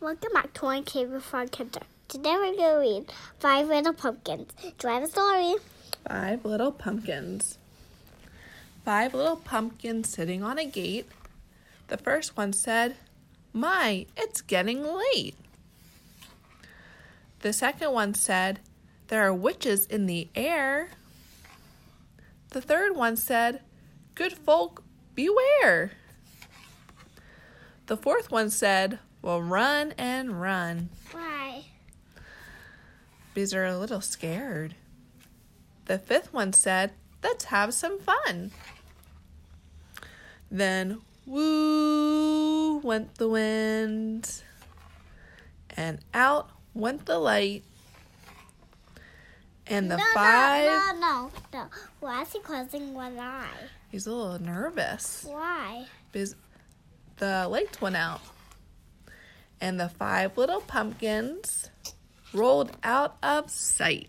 Welcome back to our Cave Frog Kinder. Today we're going to read Five Little Pumpkins. Do I have a story? Five little pumpkins. Five little pumpkins sitting on a gate. The first one said, My, it's getting late. The second one said, There are witches in the air. The third one said, Good folk, beware. The fourth one said, Well, run and run. Why? Because they're a little scared. The fifth one said, Let's have some fun. Then, woo went the wind, and out went the light. And the no, five, No, no, no, no. Why is he closing one eye? he's a little nervous Why? because the lights went out. And the five little pumpkins rolled out of sight.